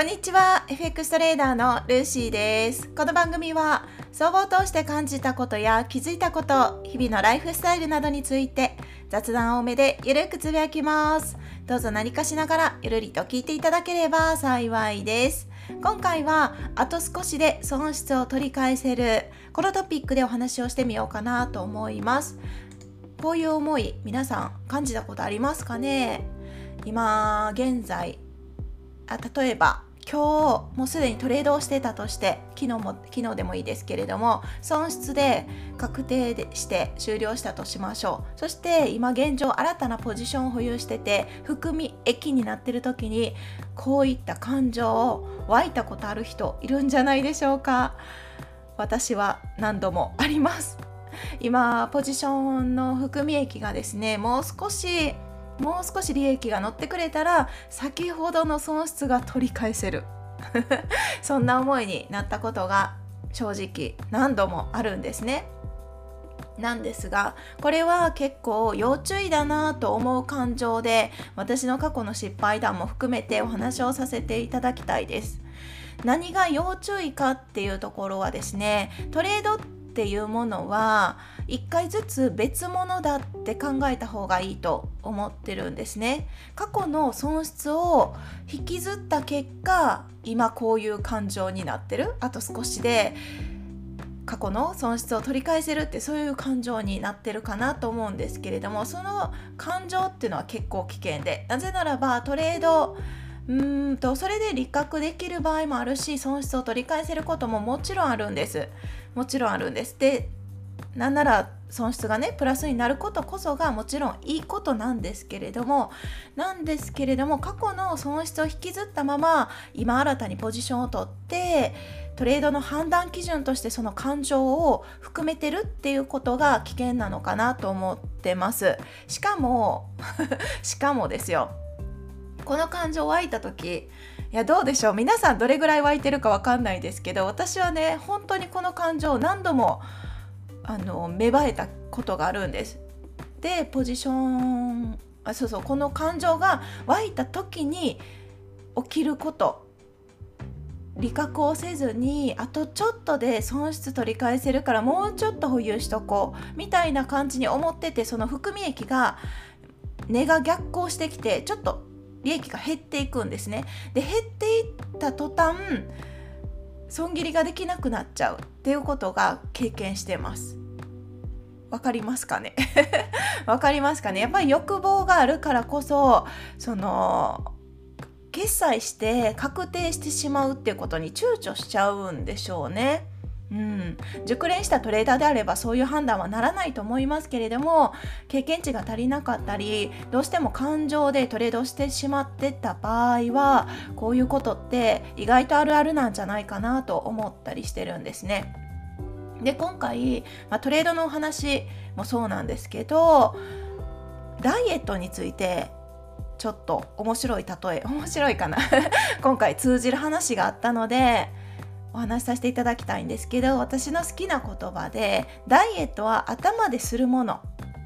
こんにちは。FX トレーダーのルーシーです。この番組は相場を通して感じたことや気づいたこと日々のライフスタイルなどについて雑談多めでゆるくつぶやきます。どうぞ何かしながらゆるりと聞いていただければ幸いです。今回はあと少しで損失を取り返せるこのトピックでお話をしてみようかなと思います。こういう思い皆さん感じたことありますかね？今現在あ例えば今日もうすでにトレードをしてたとして昨日も昨日でもいいですけれども損失で確定でして終了したとしましょう。そして今現状新たなポジションを保有してて含み益になってる時にこういった感情を湧いたことある人いるんじゃないでしょうか。私は何度もあります。今ポジションの含み益がですねもう少しもう少し利益が乗ってくれたら先ほどの損失が取り返せる そんな思いになったことが正直何度もあるんですね。なんですがこれは結構要注意だなと思う感情で私の過去の失敗談も含めてお話をさせていただきたいです。何が要注意かっていうところはですねトレードってっていうものは一回ずつ別物だって考えた方がいいと思ってるんですね。過去の損失を引きずった結果今こういう感情になってる。あと少しで過去の損失を取り返せるってそういう感情になってるかなと思うんですけれどもその感情っていうのは結構危険でなぜならばトレードうんとそれで利確できる場合もあるし損失を取り返せることももちろんあるんですもちろんあるんです。でなんなら損失がねプラスになることこそがもちろんいいことなんですけれどもなんですけれども過去の損失を引きずったまま今新たにポジションを取ってトレードの判断基準としてその感情を含めてるっていうことが危険なのかなと思ってます。しかも しかもですよ。この感情湧いた時いやどうでしょう？皆さんどれぐらい湧いてるか分かんないですけど私はね本当にこの感情を何度もあの芽生えたことがあるんです。でポジションあそうそうこの感情が湧いた時に起きること利確をせずにあとちょっとで損失取り返せるからもうちょっと保有しとこうみたいな感じに思っててその含み益が値が逆行してきてちょっと利益が減っていくんですね。で減っていった途端損切りができなくなっちゃうっていうことが経験してます。わかりますかね？わかりますかね？やっぱり欲望があるからこそその決済して確定してしまうっていうことに躊躇しちゃうんでしょうね。うん、熟練したトレーダーであればそういう判断はならないと思いますけれども経験値が足りなかったりどうしても感情でトレードしてしまってた場合はこういうことって意外とあるあるなんじゃないかなと思ったりしてるんですね。で今回、まあ、トレードのお話もそうなんですけどダイエットについてちょっと面白い例え面白いかな 今回通じる話があったのでお話しさせていただきたいんですけど私の好きな言葉でダイエットは頭でするもの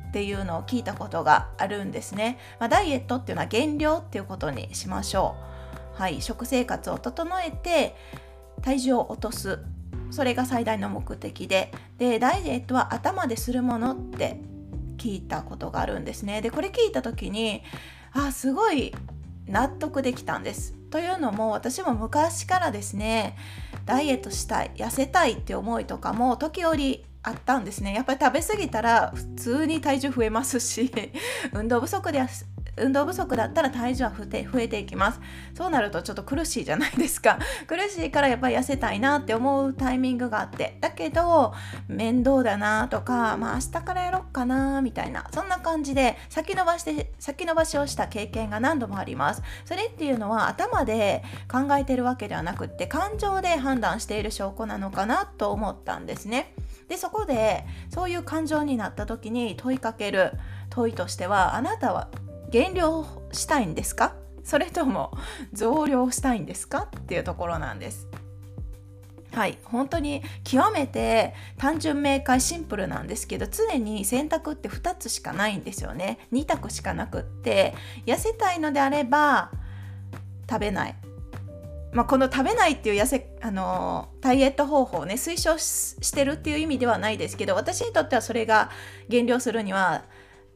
っていうのを聞いたことがあるんですね、まあ、ダイエットっていうのは減量っていうことにしましょう。はい食生活を整えて体重を落とす。それが最大の目的で。でダイエットは頭でするものって聞いたことがあるんですね。でこれ聞いた時にあすごい納得できたんです。というのも私も昔からですねダイエットしたい痩せたいって思いとかも時折あったんですね。やっぱり食べ過ぎたら普通に体重増えますし 運動不足で運動不足だったら体重は増え増えていきます。そうなるとちょっと苦しいじゃないですか。苦しいからやっぱり痩せたいなって思うタイミングがあって。だけど面倒だなとかまあ明日からやろっかなみたいなそんな感じで先延ばして先延ばしをした経験が何度もあります。それっていうのは頭で考えてるわけではなくって感情で判断している証拠なのかなと思ったんですね。でそこでそういう感情になった時に問いかける問いとしてはあなたは減量したいんですか？それとも増量したいんですか？っていうところなんです。はい。本当に極めて単純明快シンプルなんですけど常に選択って2つしかないんですよね。2択しかなくって。痩せたいのであれば食べない。まあ、この食べないっていう痩せあのダイエット方法をね推奨してるっていう意味ではないですけど私にとってはそれが減量するには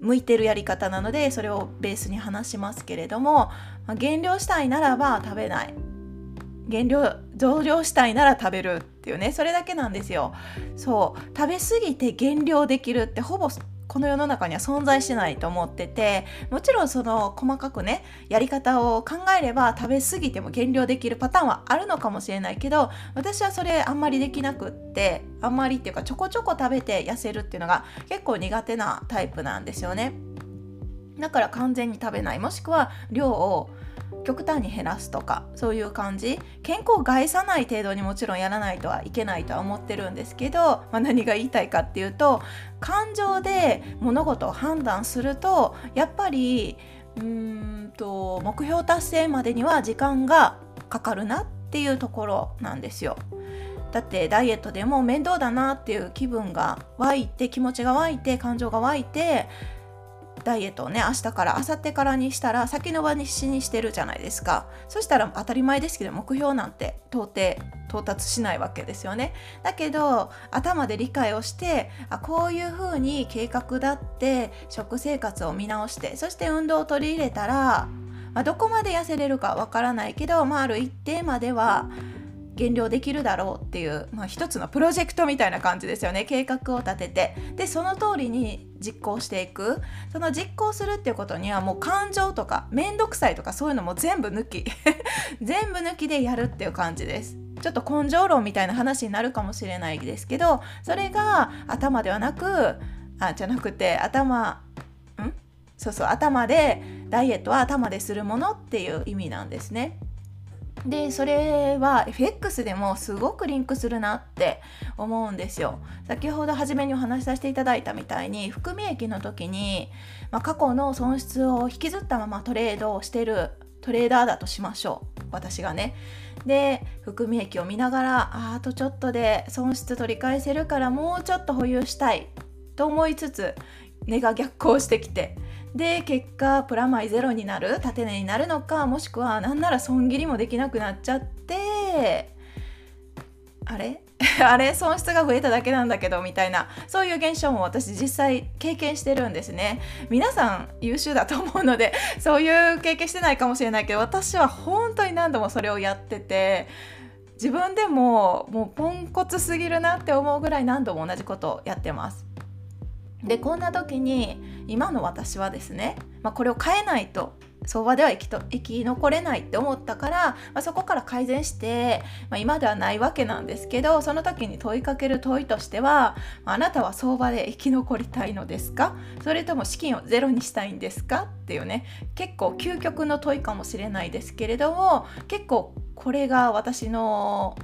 向いてるやり方なのでそれをベースに話しますけれども、まあ、減量したいならば食べない。減量増量したいなら食べるっていうねそれだけなんですよ。そう。食べ過ぎて減量できるってほぼこの世の中には存在しないと思っててもちろんその細かくねやり方を考えれば食べ過ぎても減量できるパターンはあるのかもしれないけど私はそれあんまりできなくってあんまりっていうかちょこちょこ食べて痩せるっていうのが結構苦手なタイプなんですよね。だから完全に食べない。もしくは量を極端に減らすとかそういう感じ健康を害さない程度にもちろんやらないとはいけないとは思ってるんですけど、まあ、何が言いたいかっていうと感情で物事を判断するとやっぱりうーんと目標達成までには時間がかかるなっていうところなんですよ。だってダイエットでも面倒だなっていう気分が湧いて気持ちが湧いて感情が湧いてダイエットをね明日から明後日からにしたら先延ばしにしてるじゃないですか。そしたら当たり前ですけど目標なんて到底到達しないわけですよね。だけど頭で理解をしてあこういうふうに計画だって食生活を見直してそして運動を取り入れたら、まあ、どこまで痩せれるかわからないけど、まあ、ある一定までは減量できるだろうっていう、まあ、一つのプロジェクトみたいな感じですよね。計画を立てて。でその通りに実行していく。その実行するっていうことにはもう感情とか面倒くさいとかそういうのも全部抜き。全部抜きでやるっていう感じです。ちょっと根性論みたいな話になるかもしれないですけどそれが頭ではなくあじゃなくて頭ん？そうそう頭でダイエットは頭でするものっていう意味なんですね。でそれは FX でもすごくリンクするなって思うんですよ。先ほど初めにお話しさせていただいたみたいに含み益の時に、まあ、過去の損失を引きずったままトレードをしてるトレーダーだとしましょう。私がね。で含み益を見ながらああとちょっとで損失取り返せるからもうちょっと保有したいと思いつつ値が逆行してきてで結果プラマイゼロになる縦値になるのかもしくは何なら損切りもできなくなっちゃってあれ？あれ？損失が増えただけなんだけどみたいな。そういう現象も私実際経験してるんですね。皆さん優秀だと思うので そういう経験してないかもしれないけど私は本当に何度もそれをやってて自分でももうポンコツすぎるなって思うぐらい何度も同じことをやってます。でこんな時に今の私はですね、まあ、これを変えないと相場では生きと生き残れないって思ったから、まあ、そこから改善して、まあ、今ではないわけなんですけどその時に問いかける問いとしてはあなたは相場で生き残りたいのですか？それとも資金をゼロにしたいんですか？っていうね結構究極の問いかもしれないですけれども結構これが私の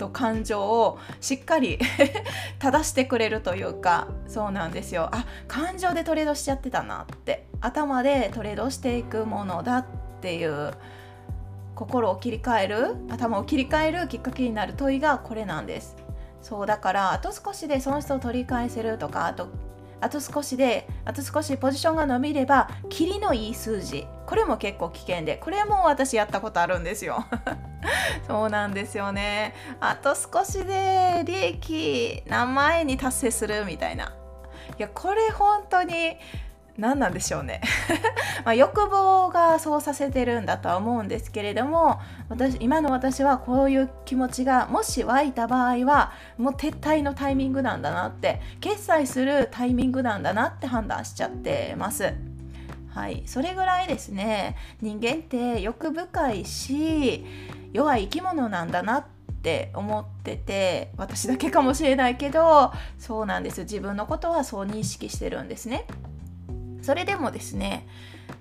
と感情をしっかり 正してくれるというかそうなんですよ。あ感情でトレードしちゃってたなって。頭でトレードしていくものだっていう心を切り替える頭を切り替えるきっかけになる問いがこれなんです。そうだからあと少しで損失を取り返せるとかあとあと少しであと少しポジションが伸びればキリのいい数字。これも結構危険で。これも私やったことあるんですよ。そうなんですよね。あと少しで利益何万円に達成するみたいな。いやこれ本当に何なんでしょうね ま欲望がそうさせてるんだとは思うんですけれども私今の私はこういう気持ちがもし湧いた場合はもう撤退のタイミングなんだなって決済するタイミングなんだなって判断しちゃってます。はい、それぐらいですね人間って欲深いし弱い生き物なんだなって思ってて私だけかもしれないけどそうなんです自分のことはそう認識してるんですね。それでもですね、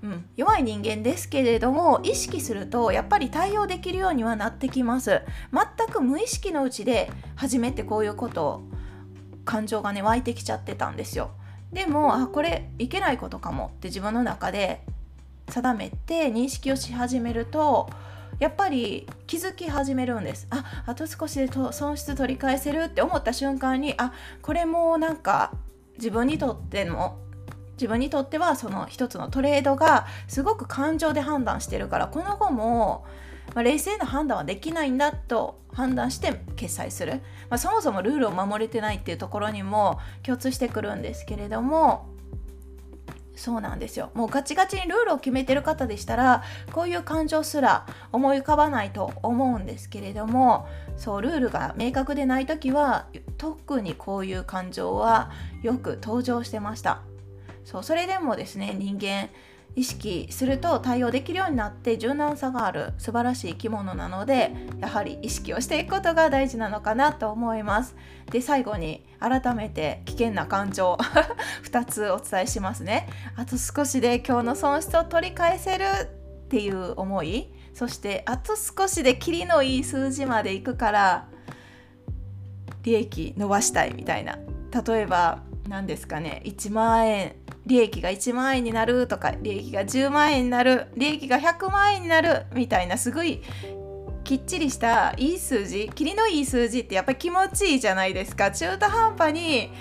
うん、弱い人間ですけれども意識するとやっぱり対応できるようにはなってきます。全く無意識のうちで初めてこういうことを感情がね湧いてきちゃってたんですよ。でもあこれいけないことかもって自分の中で定めて認識をし始めるとやっぱり気づき始めるんです。ああと少しで損失取り返せるって思った瞬間にあこれもなんか自分にとっての自分にとってはその一つのトレードがすごく感情で判断してるからこの後も、まあ、冷静な判断はできないんだと判断して決済する、まあ、そもそもルールを守れてないっていうところにも共通してくるんですけれどもそうなんですよ。もうガチガチにルールを決めてる方でしたらこういう感情すら思い浮かばないと思うんですけれどもそうルールが明確でない時は特にこういう感情はよく登場してました。そうそれでもですね人間意識すると対応できるようになって柔軟さがある素晴らしい生き物なのでやはり意識をしていくことが大事なのかなと思います。で最後に改めて危険な感情 2つお伝えしますね。あと少しで今日の損失を取り返せるっていう思いそしてあと少しでキリのいい数字までいくから利益伸ばしたいみたいな。例えば何ですかね1万円利益が1万円になるとか利益が10万円になる利益が100万円になるみたいなすごいきっちりしたいい数字キリのいい数字ってやっぱり気持ちいいじゃないですか。中途半端に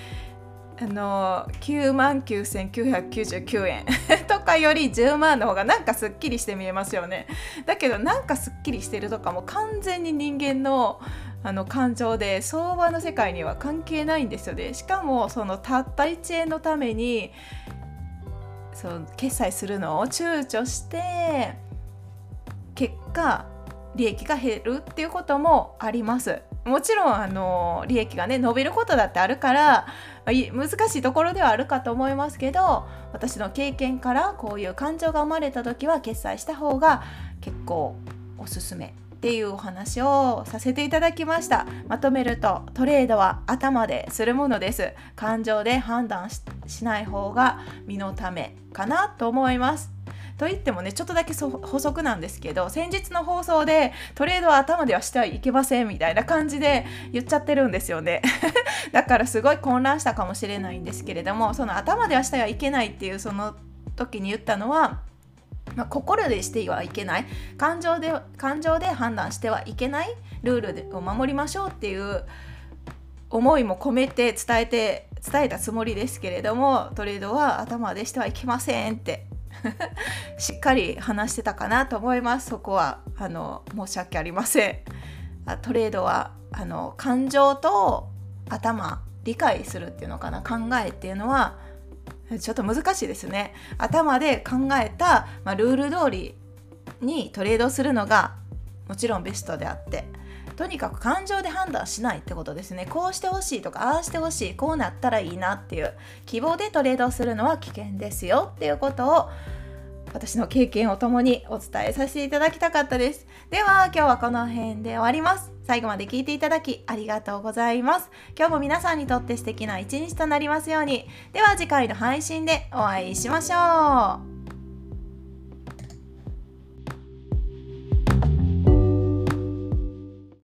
あの9万9999円 とかより10万の方がなんかすっきりして見えますよね。だけどなんかすっきりしてるとかも完全に人間のあの感情で相場の世界には関係ないんですよね。しかもそのたった1円のためにそう決済するのを躊躇して結果利益が減るっていうこともあります。もちろんあの利益がね伸びることだってあるから難しいところではあるかと思いますけど私の経験からこういう感情が生まれた時は決済した方が結構おすすめ。っていうお話をさせていただきました。まとめるとトレードは頭でするものです。感情で判断しない方が身のためかなと思います。と言ってもねちょっとだけ補足なんですけど先日の放送でトレードは頭ではしてはいけませんみたいな感じで言っちゃってるんですよね。だからすごい混乱したかもしれないんですけれどもその頭ではしてはいけないっていうその時に言ったのはまあ、心でしてはいけない。感情で感情で判断してはいけないルールを守りましょうっていう思いも込めて伝えて伝えたつもりですけれどもトレードは頭でしてはいけませんって。しっかり話してたかなと思います。そこはあの申し訳ありません。トレードはあの感情と頭理解するっていうのかな。考えっていうのはちょっと難しいですね。頭で考えた、まあ、ルール通りにトレードするのがもちろんベストであってとにかく感情で判断しないってことですね。こうしてほしいとかああしてほしいこうなったらいいなっていう希望でトレードするのは危険ですよっていうことを私の経験をともにお伝えさせていただきたかったです。では今日はこの辺で終わります。最後まで聞いていただきありがとうございます。今日も皆さんにとって素敵な一日となりますように。では次回の配信でお会いしましょう。